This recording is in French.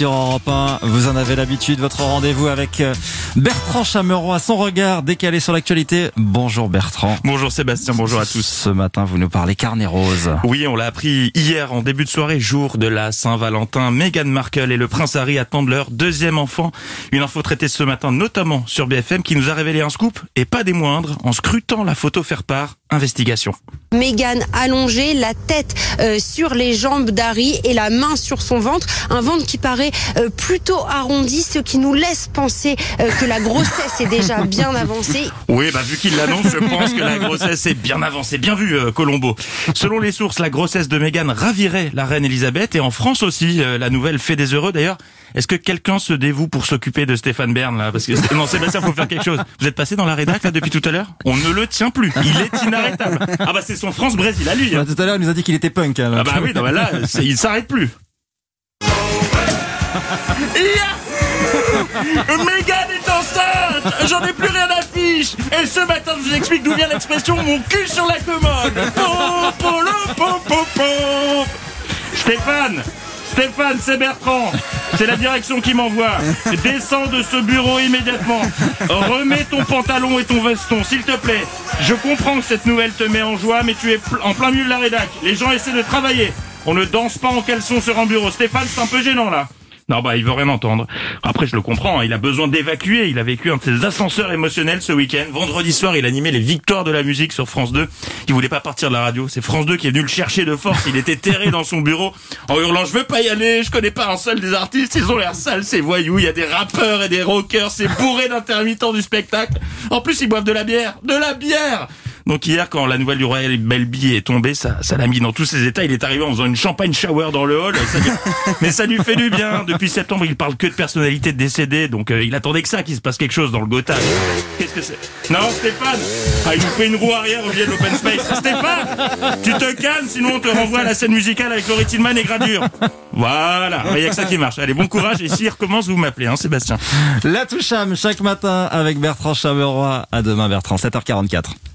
sur Europe 1. Vous en avez l'habitude, votre rendez-vous avec Bertrand Chameroy, son regard décalé sur l'actualité. Bonjour Bertrand. Bonjour Sébastien, bonjour à tous. Ce matin, vous nous parlez carnet rose. Oui, on l'a appris hier en début de soirée, jour de la Saint-Valentin. Meghan Markle et le prince Harry attendent leur deuxième enfant. Une info traitée ce matin, notamment sur BFM, qui nous a révélé un scoop, et pas des moindres, en scrutant la photo faire part. Investigation. Meghan allongée, la tête euh, sur les jambes d'Harry et la main sur son ventre. Un ventre qui paraît euh, plutôt arrondi, ce qui nous laisse penser euh, que la grossesse est déjà bien avancée. Oui, bah vu qu'il l'annonce, je pense que la grossesse est bien avancée. Bien vu, euh, Colombo. Selon les sources, la grossesse de Meghan ravirait la reine Elisabeth et en France aussi, euh, la nouvelle fait des heureux. D'ailleurs, est-ce que quelqu'un se dévoue pour s'occuper de Stéphane Bern là? Parce que non, Sébastien, faut faire quelque chose. Vous êtes passé dans la rédac là depuis tout à l'heure? On ne le tient plus. Il est inarrêtable. Ah bah c'est son France-Brésil à lui. hein. Bah, tout à l'heure, il nous a dit qu'il était punk. hein, Ah bah oui, non, bah là, c'est- il s'arrête plus. Mégane est enceinte J'en ai plus rien à fiche Et ce matin, je vous explique d'où vient l'expression « mon cul sur la commode ». Stéphane Stéphane, c'est Bertrand C'est la direction qui m'envoie Descends de ce bureau immédiatement Remets ton pantalon et ton veston, s'il te plaît Je comprends que cette nouvelle te met en joie, mais tu es en plein milieu de la rédac. Les gens essaient de travailler. On ne danse pas en caleçon sur un bureau. Stéphane, c'est un peu gênant, là. Non, bah, il veut rien entendre. Après, je le comprends, hein, il a besoin d'évacuer. Il a vécu un de ses ascenseurs émotionnels ce week-end. Vendredi soir, il animait les victoires de la musique sur France 2. Il voulait pas partir de la radio. C'est France 2 qui est venu le chercher de force. Il était terré dans son bureau en hurlant, je veux pas y aller, je connais pas un seul des artistes. Ils ont l'air sales, ces voyous. Il y a des rappeurs et des rockers. C'est bourré d'intermittents du spectacle. En plus, ils boivent de la bière. De la bière! Donc hier, quand la nouvelle du Royal Belby est tombée, ça, ça l'a mis dans tous ses états. Il est arrivé en faisant une champagne shower dans le hall. Ça lui- Mais ça lui fait du bien. Depuis septembre, il parle que de personnalités décédées. Donc euh, il attendait que ça, qu'il se passe quelque chose dans le Gotham. Qu'est-ce que c'est? Non, Stéphane ah, Il nous fait une roue arrière au milieu de l'open space. Stéphane Tu te calmes, sinon on te renvoie à la scène musicale avec Laurie Tillman et Gradure. Voilà, il y a que ça qui marche. Allez, bon courage. Et s'il recommence, vous m'appelez, hein, Sébastien. La Toucham, chaque matin avec Bertrand Chameroy. À demain, Bertrand, 7h44.